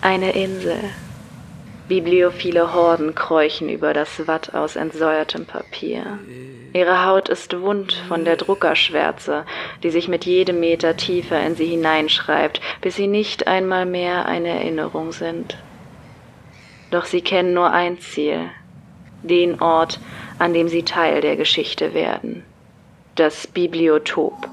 Eine Insel. Bibliophile Horden kräuchen über das Watt aus entsäuertem Papier. Ihre Haut ist wund von der Druckerschwärze, die sich mit jedem Meter tiefer in sie hineinschreibt, bis sie nicht einmal mehr eine Erinnerung sind. Doch sie kennen nur ein Ziel, den Ort, an dem sie Teil der Geschichte werden, das Bibliotop.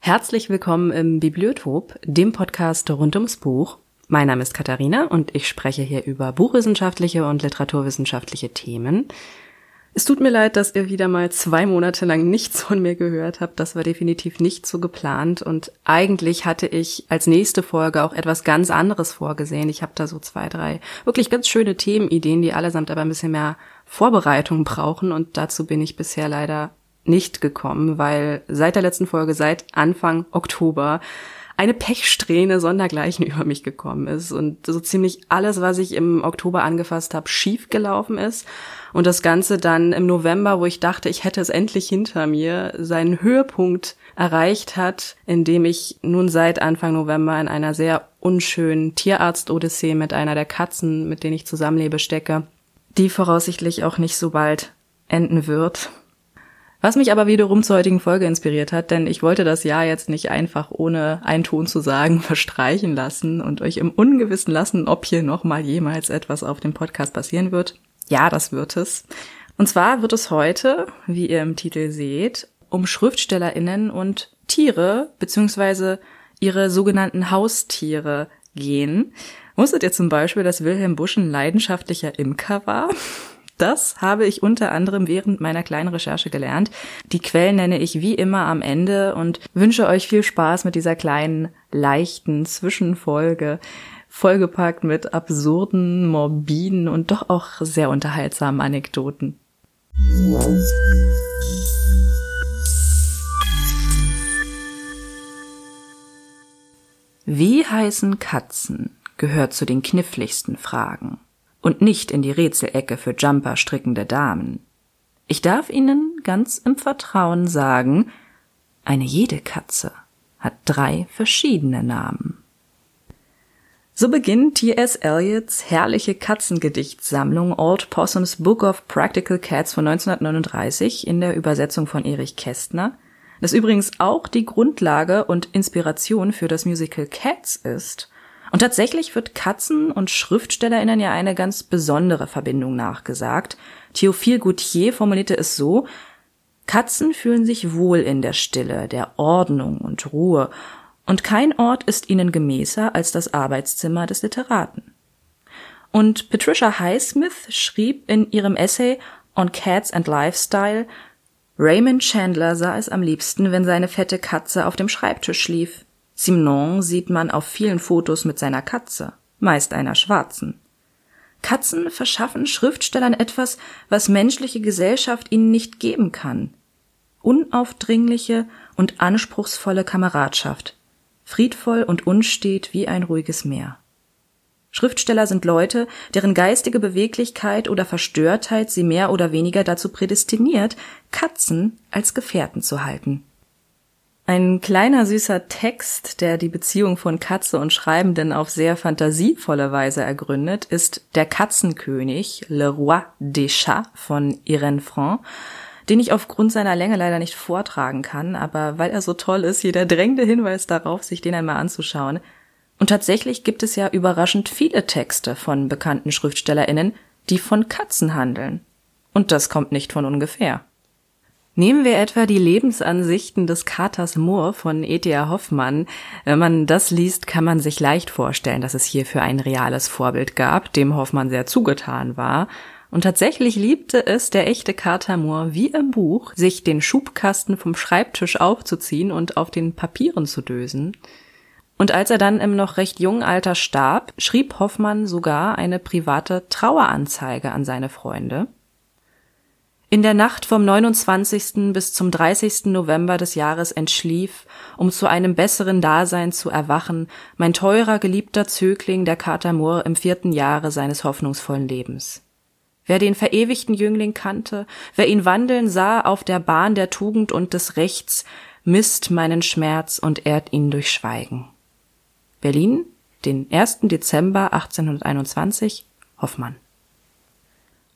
Herzlich willkommen im Bibliotop, dem Podcast rund ums Buch. Mein Name ist Katharina und ich spreche hier über buchwissenschaftliche und literaturwissenschaftliche Themen. Es tut mir leid, dass ihr wieder mal zwei Monate lang nichts von mir gehört habt. Das war definitiv nicht so geplant und eigentlich hatte ich als nächste Folge auch etwas ganz anderes vorgesehen. Ich habe da so zwei, drei wirklich ganz schöne Themenideen, die allesamt aber ein bisschen mehr Vorbereitung brauchen und dazu bin ich bisher leider nicht gekommen, weil seit der letzten Folge, seit Anfang Oktober, eine Pechsträhne sondergleichen über mich gekommen ist und so ziemlich alles, was ich im Oktober angefasst habe, schief gelaufen ist und das Ganze dann im November, wo ich dachte, ich hätte es endlich hinter mir, seinen Höhepunkt erreicht hat, indem ich nun seit Anfang November in einer sehr unschönen Tierarzt-Odyssee mit einer der Katzen, mit denen ich zusammenlebe, stecke, die voraussichtlich auch nicht so bald enden wird. Was mich aber wiederum zur heutigen Folge inspiriert hat, denn ich wollte das Jahr jetzt nicht einfach ohne einen Ton zu sagen verstreichen lassen und euch im Ungewissen lassen, ob hier nochmal jemals etwas auf dem Podcast passieren wird. Ja, das wird es. Und zwar wird es heute, wie ihr im Titel seht, um SchriftstellerInnen und Tiere, beziehungsweise ihre sogenannten Haustiere gehen. Wusstet ihr zum Beispiel, dass Wilhelm Busch ein leidenschaftlicher Imker war? Das habe ich unter anderem während meiner kleinen Recherche gelernt. Die Quellen nenne ich wie immer am Ende und wünsche euch viel Spaß mit dieser kleinen, leichten Zwischenfolge, vollgepackt mit absurden, morbiden und doch auch sehr unterhaltsamen Anekdoten. Wie heißen Katzen gehört zu den kniffligsten Fragen und nicht in die Rätselecke für Jumper strickende Damen. Ich darf Ihnen ganz im Vertrauen sagen, eine jede Katze hat drei verschiedene Namen. So beginnt T.S. Eliots herrliche Katzengedichtssammlung Old Possums Book of Practical Cats von 1939 in der Übersetzung von Erich Kästner, das übrigens auch die Grundlage und Inspiration für das Musical Cats ist und tatsächlich wird Katzen und SchriftstellerInnen ja eine ganz besondere Verbindung nachgesagt. Théophile Gautier formulierte es so, Katzen fühlen sich wohl in der Stille, der Ordnung und Ruhe, und kein Ort ist ihnen gemäßer als das Arbeitszimmer des Literaten. Und Patricia Highsmith schrieb in ihrem Essay On Cats and Lifestyle, Raymond Chandler sah es am liebsten, wenn seine fette Katze auf dem Schreibtisch schlief. Simon sieht man auf vielen Fotos mit seiner Katze, meist einer schwarzen. Katzen verschaffen Schriftstellern etwas, was menschliche Gesellschaft ihnen nicht geben kann. Unaufdringliche und anspruchsvolle Kameradschaft, friedvoll und unstet wie ein ruhiges Meer. Schriftsteller sind Leute, deren geistige Beweglichkeit oder Verstörtheit sie mehr oder weniger dazu prädestiniert, Katzen als Gefährten zu halten. Ein kleiner süßer Text, der die Beziehung von Katze und Schreibenden auf sehr fantasievolle Weise ergründet, ist Der Katzenkönig, Le Roi des Chats von Irène Franc, den ich aufgrund seiner Länge leider nicht vortragen kann, aber weil er so toll ist, jeder drängende Hinweis darauf, sich den einmal anzuschauen. Und tatsächlich gibt es ja überraschend viele Texte von bekannten SchriftstellerInnen, die von Katzen handeln. Und das kommt nicht von ungefähr. Nehmen wir etwa die Lebensansichten des Katers Moore von E.T.A. Hoffmann. Wenn man das liest, kann man sich leicht vorstellen, dass es hierfür ein reales Vorbild gab, dem Hoffmann sehr zugetan war. Und tatsächlich liebte es der echte Kater Moore wie im Buch, sich den Schubkasten vom Schreibtisch aufzuziehen und auf den Papieren zu dösen. Und als er dann im noch recht jungen Alter starb, schrieb Hoffmann sogar eine private Traueranzeige an seine Freunde. In der Nacht vom 29. bis zum 30. November des Jahres entschlief, um zu einem besseren Dasein zu erwachen, mein teurer, geliebter Zögling, der Kater Moor im vierten Jahre seines hoffnungsvollen Lebens. Wer den verewigten Jüngling kannte, wer ihn wandeln sah auf der Bahn der Tugend und des Rechts, misst meinen Schmerz und ehrt ihn durch Schweigen. Berlin, den 1. Dezember 1821, Hoffmann.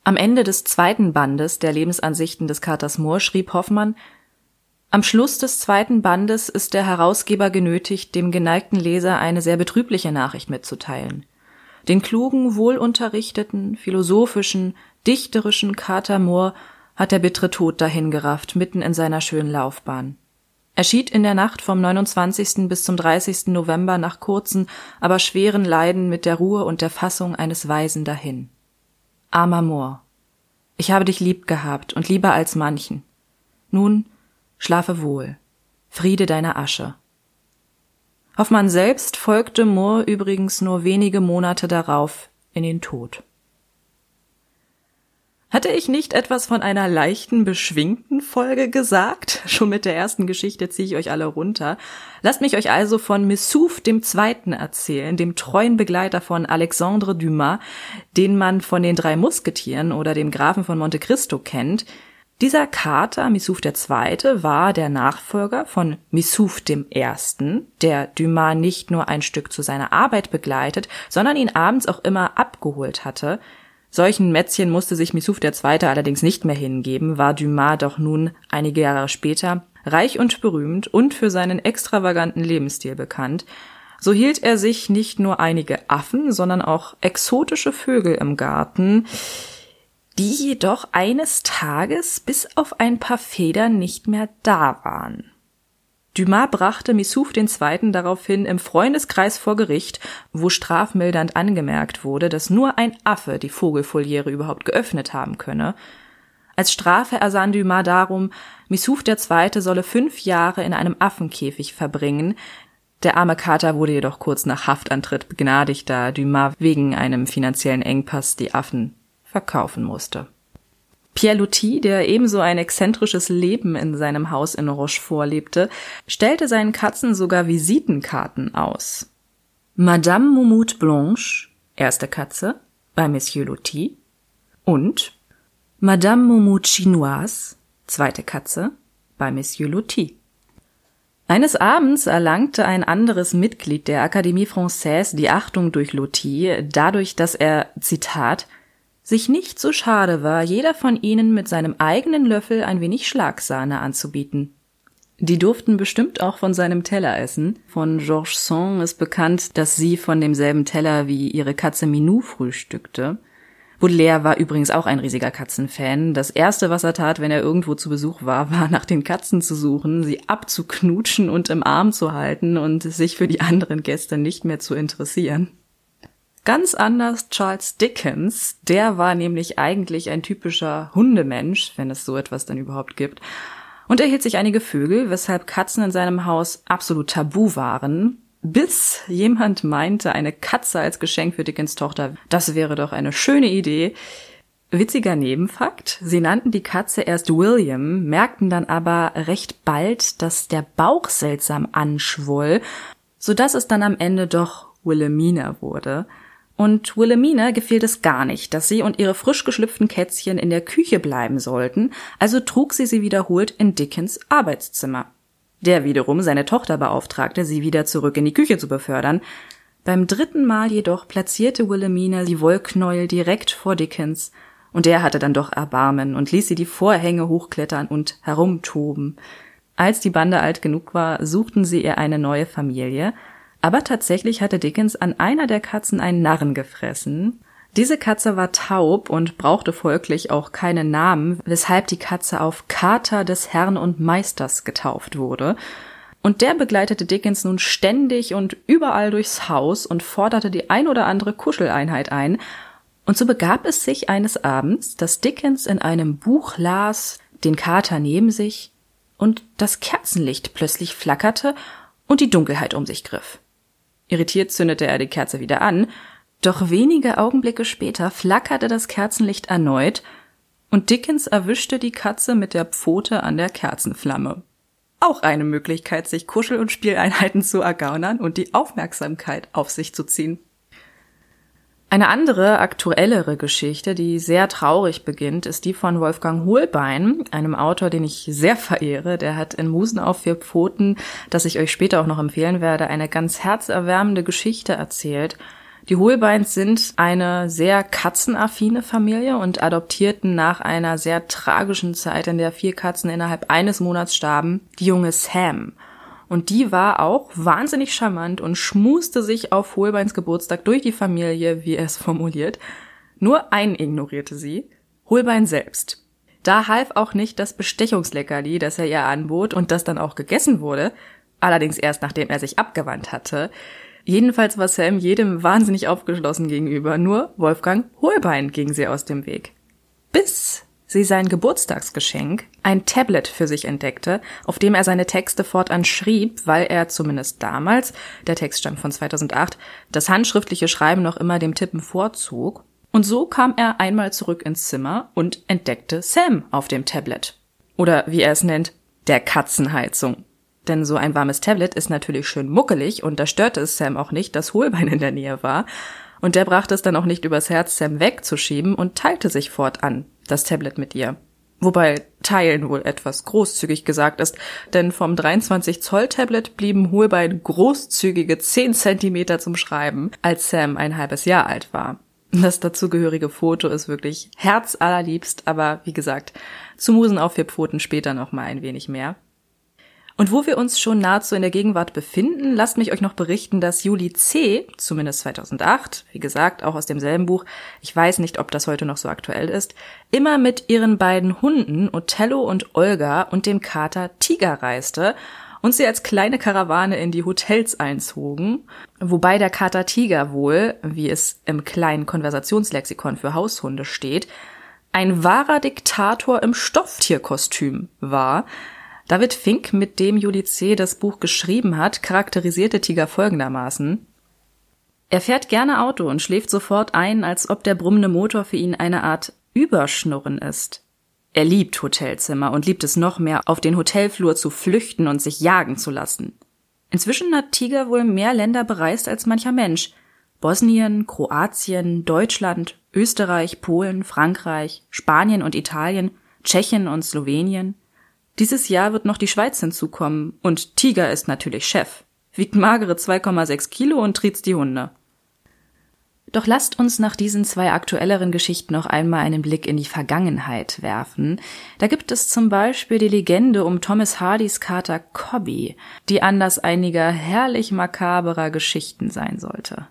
Am Ende des zweiten Bandes der Lebensansichten des Katers Mohr schrieb Hoffmann, am Schluss des zweiten Bandes ist der Herausgeber genötigt, dem geneigten Leser eine sehr betrübliche Nachricht mitzuteilen. Den klugen, wohlunterrichteten, philosophischen, dichterischen Kater Mohr hat der bittere Tod dahingerafft, mitten in seiner schönen Laufbahn. Er schied in der Nacht vom 29. bis zum 30. November nach kurzen, aber schweren Leiden mit der Ruhe und der Fassung eines Weisen dahin. Armer Moor, ich habe dich lieb gehabt und lieber als manchen. Nun Schlafe wohl. Friede deiner Asche. Hoffmann selbst folgte Moore übrigens nur wenige Monate darauf in den Tod. Hatte ich nicht etwas von einer leichten, beschwingten Folge gesagt? Schon mit der ersten Geschichte ziehe ich euch alle runter. Lasst mich euch also von Missouf dem Zweiten erzählen, dem treuen Begleiter von Alexandre Dumas, den man von den drei Musketieren oder dem Grafen von Monte Cristo kennt, dieser Kater, Missouf II., war der Nachfolger von Missouf I., der Dumas nicht nur ein Stück zu seiner Arbeit begleitet, sondern ihn abends auch immer abgeholt hatte. Solchen Mätzchen musste sich Missouf II. allerdings nicht mehr hingeben, war Dumas doch nun einige Jahre später reich und berühmt und für seinen extravaganten Lebensstil bekannt, so hielt er sich nicht nur einige Affen, sondern auch exotische Vögel im Garten, die jedoch eines Tages bis auf ein paar Federn nicht mehr da waren. Dumas brachte Missouf II. daraufhin im Freundeskreis vor Gericht, wo strafmildernd angemerkt wurde, dass nur ein Affe die Vogelfoliere überhaupt geöffnet haben könne. Als Strafe ersann Dumas darum, Missouf II. solle fünf Jahre in einem Affenkäfig verbringen. Der arme Kater wurde jedoch kurz nach Haftantritt begnadigt, da Dumas wegen einem finanziellen Engpass die Affen verkaufen musste. Pierre Loti, der ebenso ein exzentrisches Leben in seinem Haus in Rochefort lebte, stellte seinen Katzen sogar Visitenkarten aus. Madame Moumoute Blanche, erste Katze, bei Monsieur Loti, und Madame Moumoute Chinoise, zweite Katze, bei Monsieur Loti. Eines Abends erlangte ein anderes Mitglied der Académie Française die Achtung durch Loti, dadurch, dass er, Zitat, sich nicht so schade war, jeder von ihnen mit seinem eigenen Löffel ein wenig Schlagsahne anzubieten. Die durften bestimmt auch von seinem Teller essen. Von Georges Sand ist bekannt, dass sie von demselben Teller wie ihre Katze Minou frühstückte. Baudelaire war übrigens auch ein riesiger Katzenfan. Das erste, was er tat, wenn er irgendwo zu Besuch war, war nach den Katzen zu suchen, sie abzuknutschen und im Arm zu halten und sich für die anderen Gäste nicht mehr zu interessieren. Ganz anders Charles Dickens, der war nämlich eigentlich ein typischer Hundemensch, wenn es so etwas denn überhaupt gibt, und er hielt sich einige Vögel, weshalb Katzen in seinem Haus absolut tabu waren, bis jemand meinte, eine Katze als Geschenk für Dickens Tochter, das wäre doch eine schöne Idee. Witziger Nebenfakt, sie nannten die Katze erst William, merkten dann aber recht bald, dass der Bauch seltsam anschwoll, so dass es dann am Ende doch Wilhelmina wurde. Und Wilhelmina gefiel es gar nicht, dass sie und ihre frisch geschlüpften Kätzchen in der Küche bleiben sollten, also trug sie sie wiederholt in Dickens Arbeitszimmer. Der wiederum seine Tochter beauftragte, sie wieder zurück in die Küche zu befördern. Beim dritten Mal jedoch platzierte Wilhelmina die Wollknäuel direkt vor Dickens, und der hatte dann doch Erbarmen und ließ sie die Vorhänge hochklettern und herumtoben. Als die Bande alt genug war, suchten sie ihr eine neue Familie, aber tatsächlich hatte Dickens an einer der Katzen einen Narren gefressen. Diese Katze war taub und brauchte folglich auch keinen Namen, weshalb die Katze auf Kater des Herrn und Meisters getauft wurde. Und der begleitete Dickens nun ständig und überall durchs Haus und forderte die ein oder andere Kuscheleinheit ein. Und so begab es sich eines Abends, dass Dickens in einem Buch las, den Kater neben sich, und das Kerzenlicht plötzlich flackerte und die Dunkelheit um sich griff. Irritiert zündete er die Kerze wieder an, doch wenige Augenblicke später flackerte das Kerzenlicht erneut und Dickens erwischte die Katze mit der Pfote an der Kerzenflamme. Auch eine Möglichkeit, sich Kuschel- und Spieleinheiten zu ergaunern und die Aufmerksamkeit auf sich zu ziehen. Eine andere, aktuellere Geschichte, die sehr traurig beginnt, ist die von Wolfgang Hohlbein, einem Autor, den ich sehr verehre. Der hat in Musen auf vier Pfoten, das ich euch später auch noch empfehlen werde, eine ganz herzerwärmende Geschichte erzählt. Die Hohlbeins sind eine sehr katzenaffine Familie und adoptierten nach einer sehr tragischen Zeit, in der vier Katzen innerhalb eines Monats starben, die junge Sam. Und die war auch wahnsinnig charmant und schmuste sich auf Holbeins Geburtstag durch die Familie, wie er es formuliert. Nur einen ignorierte sie, Holbein selbst. Da half auch nicht das Bestechungsleckerli, das er ihr anbot und das dann auch gegessen wurde, allerdings erst nachdem er sich abgewandt hatte. Jedenfalls war Sam jedem wahnsinnig aufgeschlossen gegenüber, nur Wolfgang Holbein ging sie aus dem Weg. Bis sie sein Geburtstagsgeschenk, ein Tablet für sich entdeckte, auf dem er seine Texte fortan schrieb, weil er zumindest damals, der Text stammt von 2008, das handschriftliche Schreiben noch immer dem Tippen vorzog. Und so kam er einmal zurück ins Zimmer und entdeckte Sam auf dem Tablet. Oder wie er es nennt, der Katzenheizung. Denn so ein warmes Tablet ist natürlich schön muckelig und da störte es Sam auch nicht, dass Hohlbein in der Nähe war. Und der brachte es dann auch nicht übers Herz, Sam wegzuschieben und teilte sich fortan das Tablet mit ihr. Wobei teilen wohl etwas großzügig gesagt ist, denn vom 23 Zoll Tablet blieben Hohlbein großzügige 10 Zentimeter zum Schreiben, als Sam ein halbes Jahr alt war. Das dazugehörige Foto ist wirklich herzallerliebst, aber wie gesagt, zu Musen auf vier Pfoten später noch mal ein wenig mehr. Und wo wir uns schon nahezu in der Gegenwart befinden, lasst mich euch noch berichten, dass Julie C., zumindest 2008, wie gesagt, auch aus demselben Buch, ich weiß nicht, ob das heute noch so aktuell ist, immer mit ihren beiden Hunden Othello und Olga und dem Kater Tiger reiste und sie als kleine Karawane in die Hotels einzogen, wobei der Kater Tiger wohl, wie es im kleinen Konversationslexikon für Haushunde steht, ein wahrer Diktator im Stofftierkostüm war, David Fink, mit dem Juli C. das Buch geschrieben hat, charakterisierte Tiger folgendermaßen. Er fährt gerne Auto und schläft sofort ein, als ob der brummende Motor für ihn eine Art Überschnurren ist. Er liebt Hotelzimmer und liebt es noch mehr, auf den Hotelflur zu flüchten und sich jagen zu lassen. Inzwischen hat Tiger wohl mehr Länder bereist als mancher Mensch. Bosnien, Kroatien, Deutschland, Österreich, Polen, Frankreich, Spanien und Italien, Tschechien und Slowenien. Dieses Jahr wird noch die Schweiz hinzukommen und Tiger ist natürlich Chef, wiegt magere 2,6 Kilo und triezt die Hunde. Doch lasst uns nach diesen zwei aktuelleren Geschichten noch einmal einen Blick in die Vergangenheit werfen. Da gibt es zum Beispiel die Legende um Thomas Hardys Kater Cobby, die Anlass einiger herrlich makaberer Geschichten sein sollte.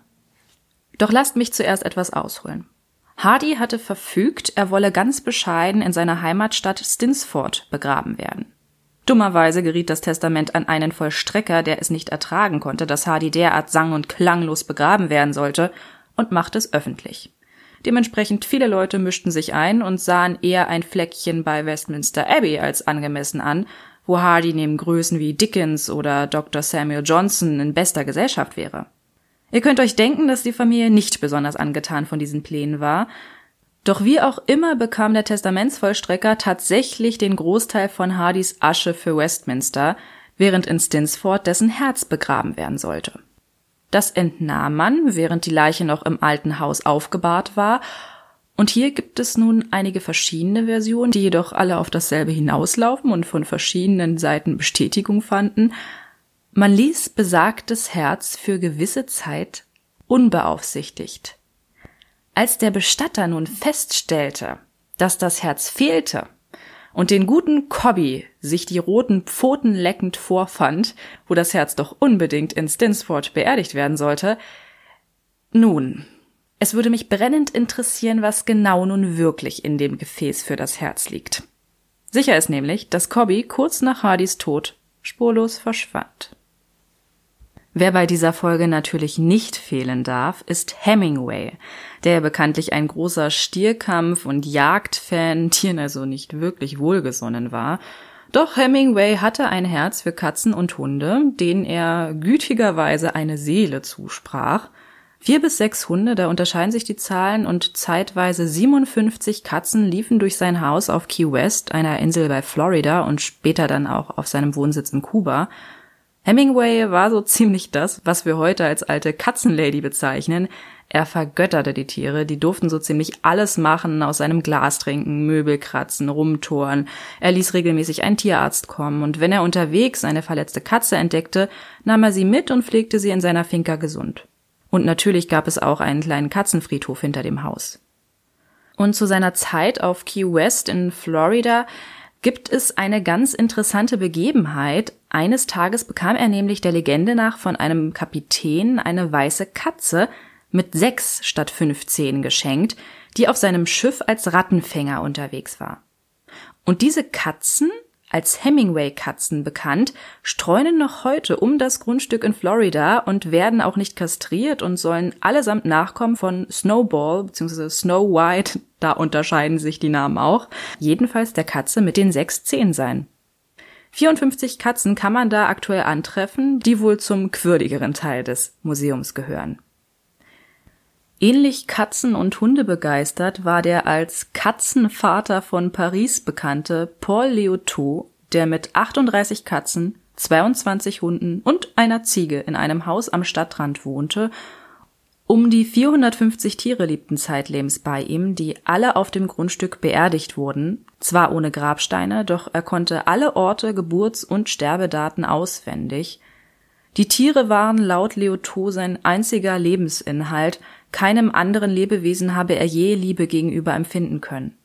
Doch lasst mich zuerst etwas ausholen. Hardy hatte verfügt, er wolle ganz bescheiden in seiner Heimatstadt Stinsford begraben werden. Dummerweise geriet das Testament an einen Vollstrecker, der es nicht ertragen konnte, dass Hardy derart sang- und klanglos begraben werden sollte, und machte es öffentlich. Dementsprechend viele Leute mischten sich ein und sahen eher ein Fleckchen bei Westminster Abbey als angemessen an, wo Hardy neben Größen wie Dickens oder Dr. Samuel Johnson in bester Gesellschaft wäre. Ihr könnt euch denken, dass die Familie nicht besonders angetan von diesen Plänen war. Doch wie auch immer bekam der Testamentsvollstrecker tatsächlich den Großteil von Hardys Asche für Westminster, während in Stinsford dessen Herz begraben werden sollte. Das entnahm man, während die Leiche noch im alten Haus aufgebahrt war, und hier gibt es nun einige verschiedene Versionen, die jedoch alle auf dasselbe hinauslaufen und von verschiedenen Seiten Bestätigung fanden, man ließ besagtes Herz für gewisse Zeit unbeaufsichtigt. Als der Bestatter nun feststellte, dass das Herz fehlte und den guten Cobby sich die roten Pfoten leckend vorfand, wo das Herz doch unbedingt in Stinsford beerdigt werden sollte, nun, es würde mich brennend interessieren, was genau nun wirklich in dem Gefäß für das Herz liegt. Sicher ist nämlich, dass Cobby kurz nach Hardys Tod spurlos verschwand. Wer bei dieser Folge natürlich nicht fehlen darf, ist Hemingway, der bekanntlich ein großer Stierkampf- und Jagdfan, Tieren also nicht wirklich wohlgesonnen war. Doch Hemingway hatte ein Herz für Katzen und Hunde, denen er gütigerweise eine Seele zusprach. Vier bis sechs Hunde, da unterscheiden sich die Zahlen, und zeitweise 57 Katzen liefen durch sein Haus auf Key West, einer Insel bei Florida und später dann auch auf seinem Wohnsitz in Kuba. Hemingway war so ziemlich das, was wir heute als alte Katzenlady bezeichnen. Er vergötterte die Tiere, die durften so ziemlich alles machen, aus seinem Glas trinken, Möbel kratzen, rumtoren. Er ließ regelmäßig einen Tierarzt kommen und wenn er unterwegs eine verletzte Katze entdeckte, nahm er sie mit und pflegte sie in seiner Finca gesund. Und natürlich gab es auch einen kleinen Katzenfriedhof hinter dem Haus. Und zu seiner Zeit auf Key West in Florida gibt es eine ganz interessante Begebenheit. Eines Tages bekam er nämlich der Legende nach von einem Kapitän eine weiße Katze, mit sechs statt fünfzehn geschenkt, die auf seinem Schiff als Rattenfänger unterwegs war. Und diese Katzen, als Hemingway-Katzen bekannt, streunen noch heute um das Grundstück in Florida und werden auch nicht kastriert und sollen allesamt Nachkommen von Snowball bzw. Snow White, da unterscheiden sich die Namen auch, jedenfalls der Katze mit den sechs Zehen sein. 54 Katzen kann man da aktuell antreffen, die wohl zum quürdigeren Teil des Museums gehören. Ähnlich Katzen- und Hunde begeistert war der als Katzenvater von Paris bekannte Paul Leotot, der mit 38 Katzen, 22 Hunden und einer Ziege in einem Haus am Stadtrand wohnte. Um die 450 Tiere liebten zeitlebens bei ihm, die alle auf dem Grundstück beerdigt wurden, zwar ohne Grabsteine, doch er konnte alle Orte, Geburts- und Sterbedaten auswendig. Die Tiere waren laut Leotot sein einziger Lebensinhalt, keinem anderen Lebewesen habe er je Liebe gegenüber empfinden können.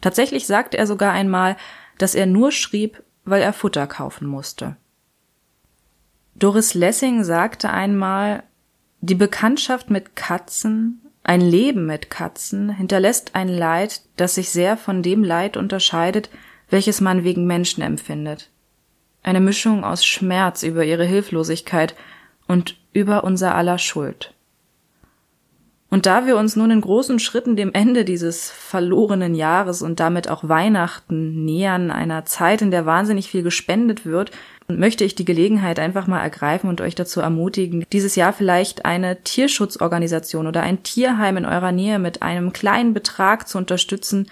Tatsächlich sagte er sogar einmal, dass er nur schrieb, weil er Futter kaufen musste. Doris Lessing sagte einmal, die Bekanntschaft mit Katzen, ein Leben mit Katzen hinterlässt ein Leid, das sich sehr von dem Leid unterscheidet, welches man wegen Menschen empfindet. Eine Mischung aus Schmerz über ihre Hilflosigkeit und über unser aller Schuld. Und da wir uns nun in großen Schritten dem Ende dieses verlorenen Jahres und damit auch Weihnachten nähern, einer Zeit, in der wahnsinnig viel gespendet wird, möchte ich die Gelegenheit einfach mal ergreifen und euch dazu ermutigen, dieses Jahr vielleicht eine Tierschutzorganisation oder ein Tierheim in eurer Nähe mit einem kleinen Betrag zu unterstützen.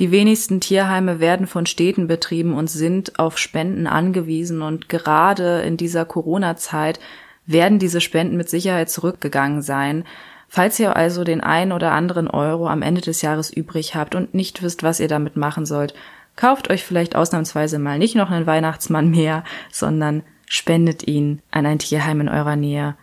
Die wenigsten Tierheime werden von Städten betrieben und sind auf Spenden angewiesen und gerade in dieser Corona-Zeit werden diese Spenden mit Sicherheit zurückgegangen sein. Falls ihr also den ein oder anderen Euro am Ende des Jahres übrig habt und nicht wisst, was ihr damit machen sollt, kauft euch vielleicht ausnahmsweise mal nicht noch einen Weihnachtsmann mehr, sondern spendet ihn an ein Tierheim in eurer Nähe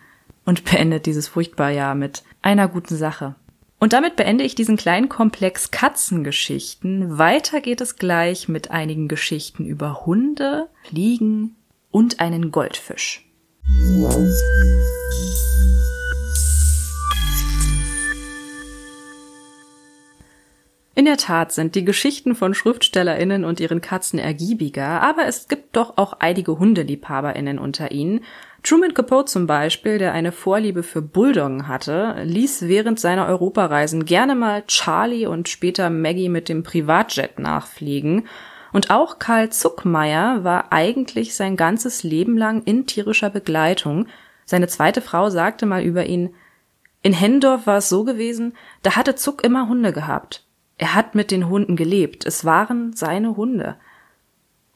und beendet dieses furchtbare Jahr mit einer guten Sache. Und damit beende ich diesen kleinen Komplex Katzengeschichten. Weiter geht es gleich mit einigen Geschichten über Hunde, Fliegen und einen Goldfisch. In der Tat sind die Geschichten von SchriftstellerInnen und ihren Katzen ergiebiger, aber es gibt doch auch einige HundeliebhaberInnen unter ihnen. Truman Capote zum Beispiel, der eine Vorliebe für Bulldoggen hatte, ließ während seiner Europareisen gerne mal Charlie und später Maggie mit dem Privatjet nachfliegen. Und auch Karl Zuckmeier war eigentlich sein ganzes Leben lang in tierischer Begleitung. Seine zweite Frau sagte mal über ihn, in Hendorf war es so gewesen, da hatte Zuck immer Hunde gehabt. Er hat mit den Hunden gelebt. Es waren seine Hunde.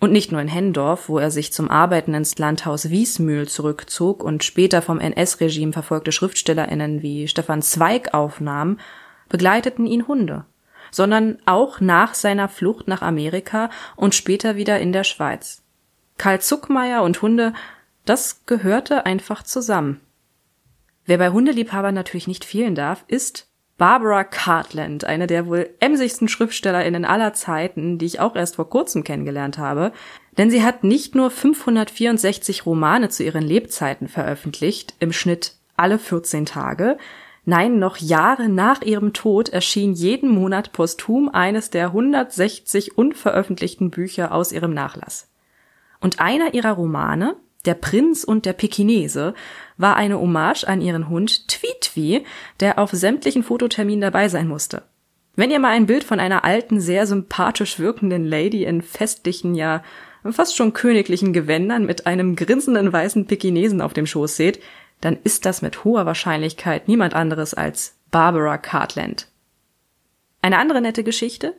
Und nicht nur in Hendorf, wo er sich zum Arbeiten ins Landhaus Wiesmühl zurückzog und später vom NS-Regime verfolgte SchriftstellerInnen wie Stefan Zweig aufnahm, begleiteten ihn Hunde, sondern auch nach seiner Flucht nach Amerika und später wieder in der Schweiz. Karl Zuckmeier und Hunde, das gehörte einfach zusammen. Wer bei Hundeliebhabern natürlich nicht fehlen darf, ist Barbara Cartland, eine der wohl emsigsten SchriftstellerInnen aller Zeiten, die ich auch erst vor kurzem kennengelernt habe. Denn sie hat nicht nur 564 Romane zu ihren Lebzeiten veröffentlicht, im Schnitt alle 14 Tage, Nein, noch Jahre nach ihrem Tod erschien jeden Monat posthum eines der 160 unveröffentlichten Bücher aus ihrem Nachlass. Und einer ihrer Romane, der Prinz und der Pekinese war eine Hommage an ihren Hund Tweetwi, der auf sämtlichen Fototerminen dabei sein musste. Wenn ihr mal ein Bild von einer alten, sehr sympathisch wirkenden Lady in festlichen, ja fast schon königlichen Gewändern mit einem grinsenden weißen Pekinesen auf dem Schoß seht, dann ist das mit hoher Wahrscheinlichkeit niemand anderes als Barbara Cartland. Eine andere nette Geschichte.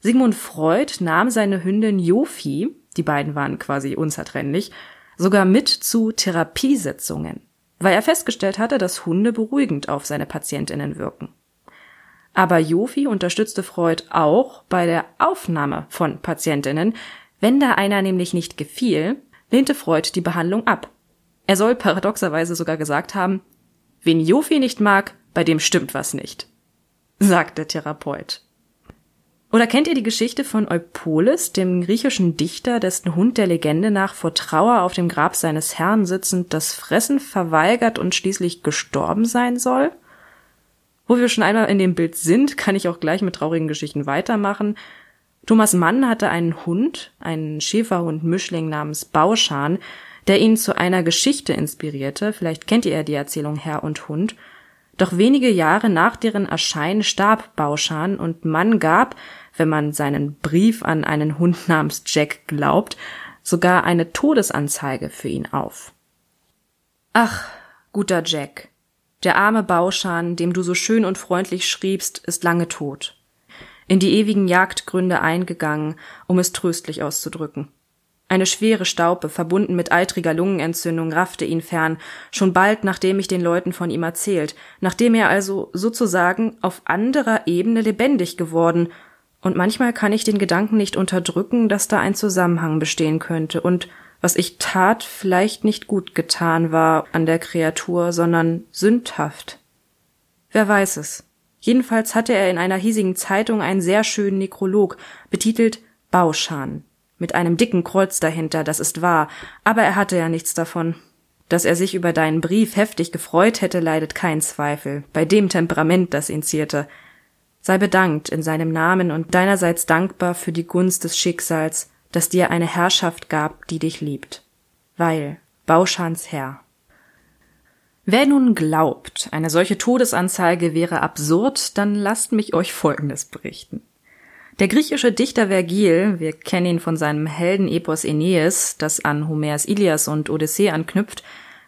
Sigmund Freud nahm seine Hündin Jofi, die beiden waren quasi unzertrennlich, sogar mit zu Therapiesitzungen. weil er festgestellt hatte, dass Hunde beruhigend auf seine Patientinnen wirken. Aber Jofi unterstützte Freud auch bei der Aufnahme von Patientinnen. Wenn da einer nämlich nicht gefiel, lehnte Freud die Behandlung ab. Er soll paradoxerweise sogar gesagt haben, wen Jofi nicht mag, bei dem stimmt was nicht, sagt der Therapeut. Oder kennt ihr die Geschichte von Eupolis, dem griechischen Dichter, dessen Hund der Legende nach vor Trauer auf dem Grab seines Herrn sitzend das Fressen verweigert und schließlich gestorben sein soll? Wo wir schon einmal in dem Bild sind, kann ich auch gleich mit traurigen Geschichten weitermachen. Thomas Mann hatte einen Hund, einen Schäferhund-Mischling namens Bauschan, der ihn zu einer Geschichte inspirierte. Vielleicht kennt ihr ja die Erzählung Herr und Hund. Doch wenige Jahre nach deren Erscheinen starb Bauschan und Mann gab, wenn man seinen Brief an einen Hund namens Jack glaubt, sogar eine Todesanzeige für ihn auf. Ach, guter Jack, der arme Bauschan, dem du so schön und freundlich schriebst, ist lange tot. In die ewigen Jagdgründe eingegangen, um es tröstlich auszudrücken. Eine schwere Staupe, verbunden mit eitriger Lungenentzündung, raffte ihn fern, schon bald nachdem ich den Leuten von ihm erzählt, nachdem er also sozusagen auf anderer Ebene lebendig geworden und manchmal kann ich den Gedanken nicht unterdrücken, dass da ein Zusammenhang bestehen könnte und was ich tat, vielleicht nicht gut getan war an der Kreatur, sondern sündhaft. Wer weiß es. Jedenfalls hatte er in einer hiesigen Zeitung einen sehr schönen Nekrolog, betitelt Bauschan, mit einem dicken Kreuz dahinter, das ist wahr, aber er hatte ja nichts davon. Dass er sich über deinen Brief heftig gefreut hätte, leidet kein Zweifel, bei dem Temperament, das ihn zierte. Sei bedankt in seinem Namen und deinerseits dankbar für die Gunst des Schicksals, das dir eine Herrschaft gab, die dich liebt. Weil Bauschans Herr. Wer nun glaubt, eine solche Todesanzeige wäre absurd, dann lasst mich euch Folgendes berichten. Der griechische Dichter Vergil, wir kennen ihn von seinem Heldenepos Aeneas, das an Homers Ilias und Odyssee anknüpft,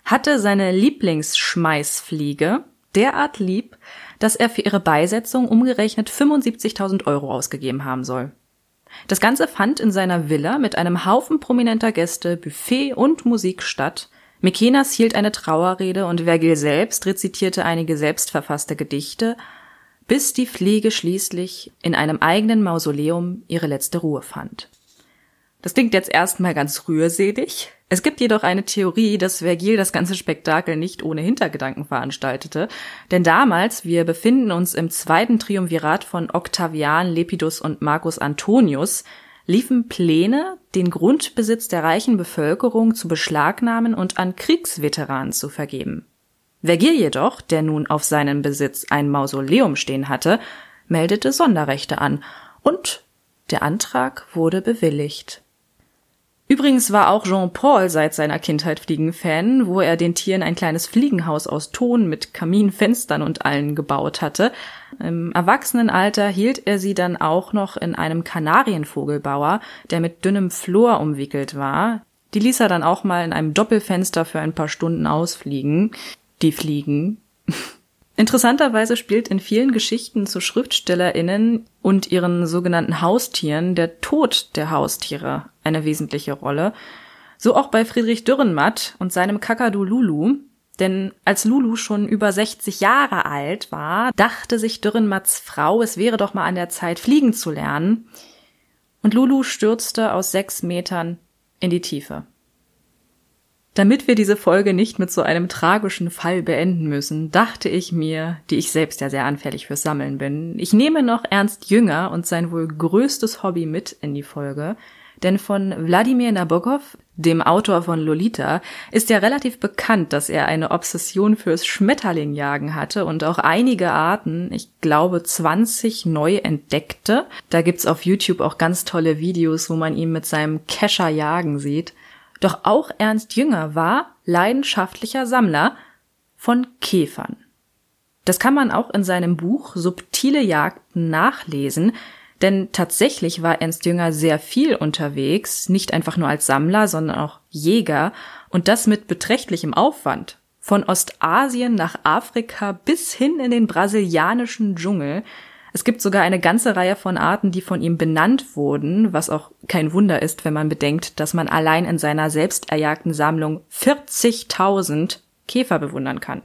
hatte seine Lieblingsschmeißfliege derart lieb, dass er für ihre Beisetzung umgerechnet 75.000 Euro ausgegeben haben soll. Das Ganze fand in seiner Villa mit einem Haufen prominenter Gäste, Buffet und Musik statt. Mykenas hielt eine Trauerrede und Vergil selbst rezitierte einige selbstverfasste Gedichte, bis die Fliege schließlich in einem eigenen Mausoleum ihre letzte Ruhe fand. Das klingt jetzt erstmal ganz rührselig. Es gibt jedoch eine Theorie, dass Vergil das ganze Spektakel nicht ohne Hintergedanken veranstaltete, denn damals, wir befinden uns im zweiten Triumvirat von Octavian, Lepidus und Marcus Antonius, liefen Pläne, den Grundbesitz der reichen Bevölkerung zu beschlagnahmen und an Kriegsveteranen zu vergeben. Vergil jedoch, der nun auf seinen Besitz ein Mausoleum stehen hatte, meldete Sonderrechte an und der Antrag wurde bewilligt. Übrigens war auch Jean-Paul seit seiner Kindheit Fliegenfan, wo er den Tieren ein kleines Fliegenhaus aus Ton mit Kamin, Fenstern und allen gebaut hatte. Im Erwachsenenalter hielt er sie dann auch noch in einem Kanarienvogelbauer, der mit dünnem Flor umwickelt war. Die ließ er dann auch mal in einem Doppelfenster für ein paar Stunden ausfliegen. Die Fliegen. Interessanterweise spielt in vielen Geschichten zu SchriftstellerInnen und ihren sogenannten Haustieren der Tod der Haustiere eine wesentliche Rolle. So auch bei Friedrich Dürrenmatt und seinem Kakadu Lulu. Denn als Lulu schon über 60 Jahre alt war, dachte sich Dürrenmatts Frau, es wäre doch mal an der Zeit, fliegen zu lernen. Und Lulu stürzte aus sechs Metern in die Tiefe. Damit wir diese Folge nicht mit so einem tragischen Fall beenden müssen, dachte ich mir, die ich selbst ja sehr anfällig fürs Sammeln bin, ich nehme noch Ernst Jünger und sein wohl größtes Hobby mit in die Folge, denn von Wladimir Nabokov, dem Autor von Lolita, ist ja relativ bekannt, dass er eine Obsession fürs Schmetterlingjagen hatte und auch einige Arten, ich glaube 20 neu entdeckte. Da gibt's auf YouTube auch ganz tolle Videos, wo man ihn mit seinem Kescher jagen sieht. Doch auch Ernst Jünger war leidenschaftlicher Sammler von Käfern. Das kann man auch in seinem Buch Subtile Jagden nachlesen, denn tatsächlich war Ernst Jünger sehr viel unterwegs, nicht einfach nur als Sammler, sondern auch Jäger, und das mit beträchtlichem Aufwand. Von Ostasien nach Afrika bis hin in den brasilianischen Dschungel, es gibt sogar eine ganze Reihe von Arten, die von ihm benannt wurden, was auch kein Wunder ist, wenn man bedenkt, dass man allein in seiner selbst erjagten Sammlung 40.000 Käfer bewundern kann.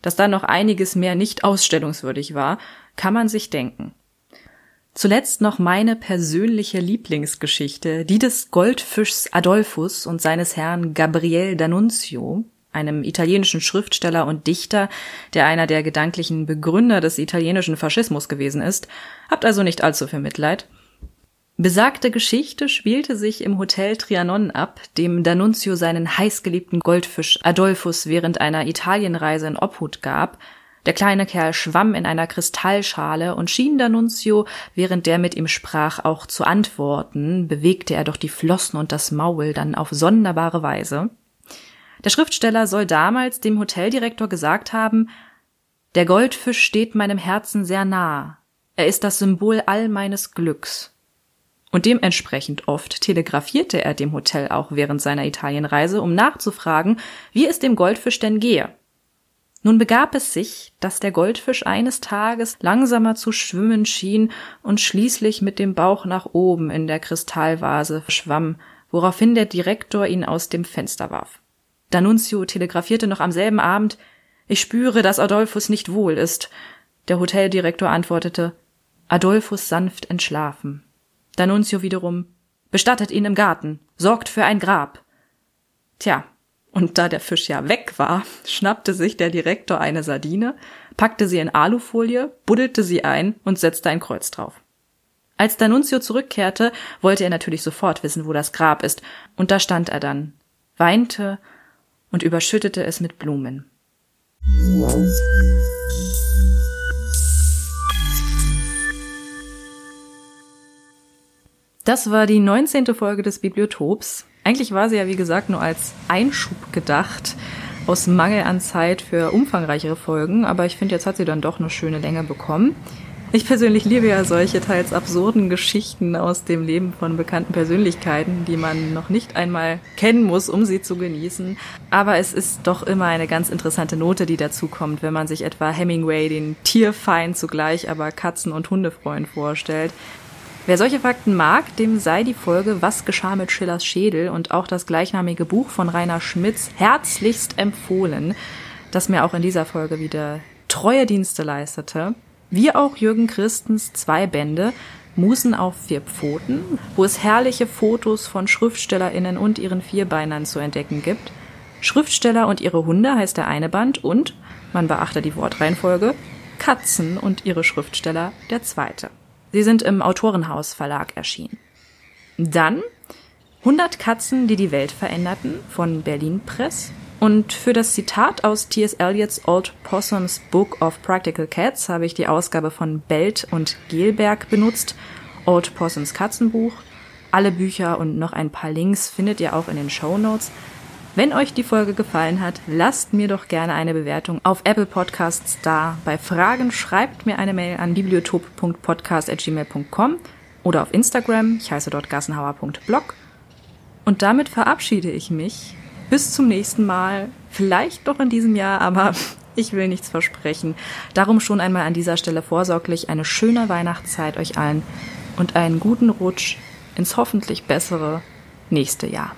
Dass da noch einiges mehr nicht ausstellungswürdig war, kann man sich denken. Zuletzt noch meine persönliche Lieblingsgeschichte, die des Goldfischs Adolphus und seines Herrn Gabriel D'Annunzio, einem italienischen Schriftsteller und Dichter, der einer der gedanklichen Begründer des italienischen Faschismus gewesen ist. Habt also nicht allzu viel Mitleid. Besagte Geschichte spielte sich im Hotel Trianon ab, dem D'Annunzio seinen heißgeliebten Goldfisch Adolphus während einer Italienreise in Obhut gab, der kleine Kerl schwamm in einer Kristallschale und schien D'Annunzio, während der mit ihm sprach, auch zu antworten, bewegte er doch die Flossen und das Maul dann auf sonderbare Weise. Der Schriftsteller soll damals dem Hoteldirektor gesagt haben, der Goldfisch steht meinem Herzen sehr nah. Er ist das Symbol all meines Glücks. Und dementsprechend oft telegrafierte er dem Hotel auch während seiner Italienreise, um nachzufragen, wie es dem Goldfisch denn gehe. Nun begab es sich, dass der Goldfisch eines Tages langsamer zu schwimmen schien und schließlich mit dem Bauch nach oben in der Kristallvase schwamm, woraufhin der Direktor ihn aus dem Fenster warf. D'Annunzio telegrafierte noch am selben Abend, ich spüre, dass Adolphus nicht wohl ist. Der Hoteldirektor antwortete, Adolphus sanft entschlafen. D'Annunzio wiederum, bestattet ihn im Garten, sorgt für ein Grab. Tja, und da der Fisch ja weg war, schnappte sich der Direktor eine Sardine, packte sie in Alufolie, buddelte sie ein und setzte ein Kreuz drauf. Als D'Annunzio zurückkehrte, wollte er natürlich sofort wissen, wo das Grab ist, und da stand er dann, weinte und überschüttete es mit Blumen. Das war die 19. Folge des Bibliotops. Eigentlich war sie ja, wie gesagt, nur als Einschub gedacht, aus Mangel an Zeit für umfangreichere Folgen, aber ich finde, jetzt hat sie dann doch eine schöne Länge bekommen. Ich persönlich liebe ja solche teils absurden Geschichten aus dem Leben von bekannten Persönlichkeiten, die man noch nicht einmal kennen muss, um sie zu genießen. Aber es ist doch immer eine ganz interessante Note, die dazukommt, wenn man sich etwa Hemingway, den Tierfeind zugleich aber Katzen- und Hundefreund vorstellt. Wer solche Fakten mag, dem sei die Folge Was geschah mit Schillers Schädel und auch das gleichnamige Buch von Rainer Schmitz herzlichst empfohlen, das mir auch in dieser Folge wieder treue Dienste leistete. Wie auch Jürgen Christens zwei Bände Musen auf vier Pfoten, wo es herrliche Fotos von SchriftstellerInnen und ihren Vierbeinern zu entdecken gibt. Schriftsteller und ihre Hunde heißt der eine Band und, man beachte die Wortreihenfolge, Katzen und ihre Schriftsteller der zweite. Sie sind im Autorenhaus Verlag erschienen. Dann 100 Katzen, die die Welt veränderten von Berlin Press. Und für das Zitat aus T.S. Eliots Old Possums Book of Practical Cats habe ich die Ausgabe von Belt und Gelberg benutzt. Old Possums Katzenbuch. Alle Bücher und noch ein paar Links findet ihr auch in den Show Notes. Wenn euch die Folge gefallen hat, lasst mir doch gerne eine Bewertung auf Apple Podcasts da. Bei Fragen schreibt mir eine Mail an bibliotop.podcast.gmail.com oder auf Instagram. Ich heiße dort gassenhauer.blog. Und damit verabschiede ich mich. Bis zum nächsten Mal. Vielleicht doch in diesem Jahr, aber ich will nichts versprechen. Darum schon einmal an dieser Stelle vorsorglich eine schöne Weihnachtszeit euch allen und einen guten Rutsch ins hoffentlich bessere nächste Jahr.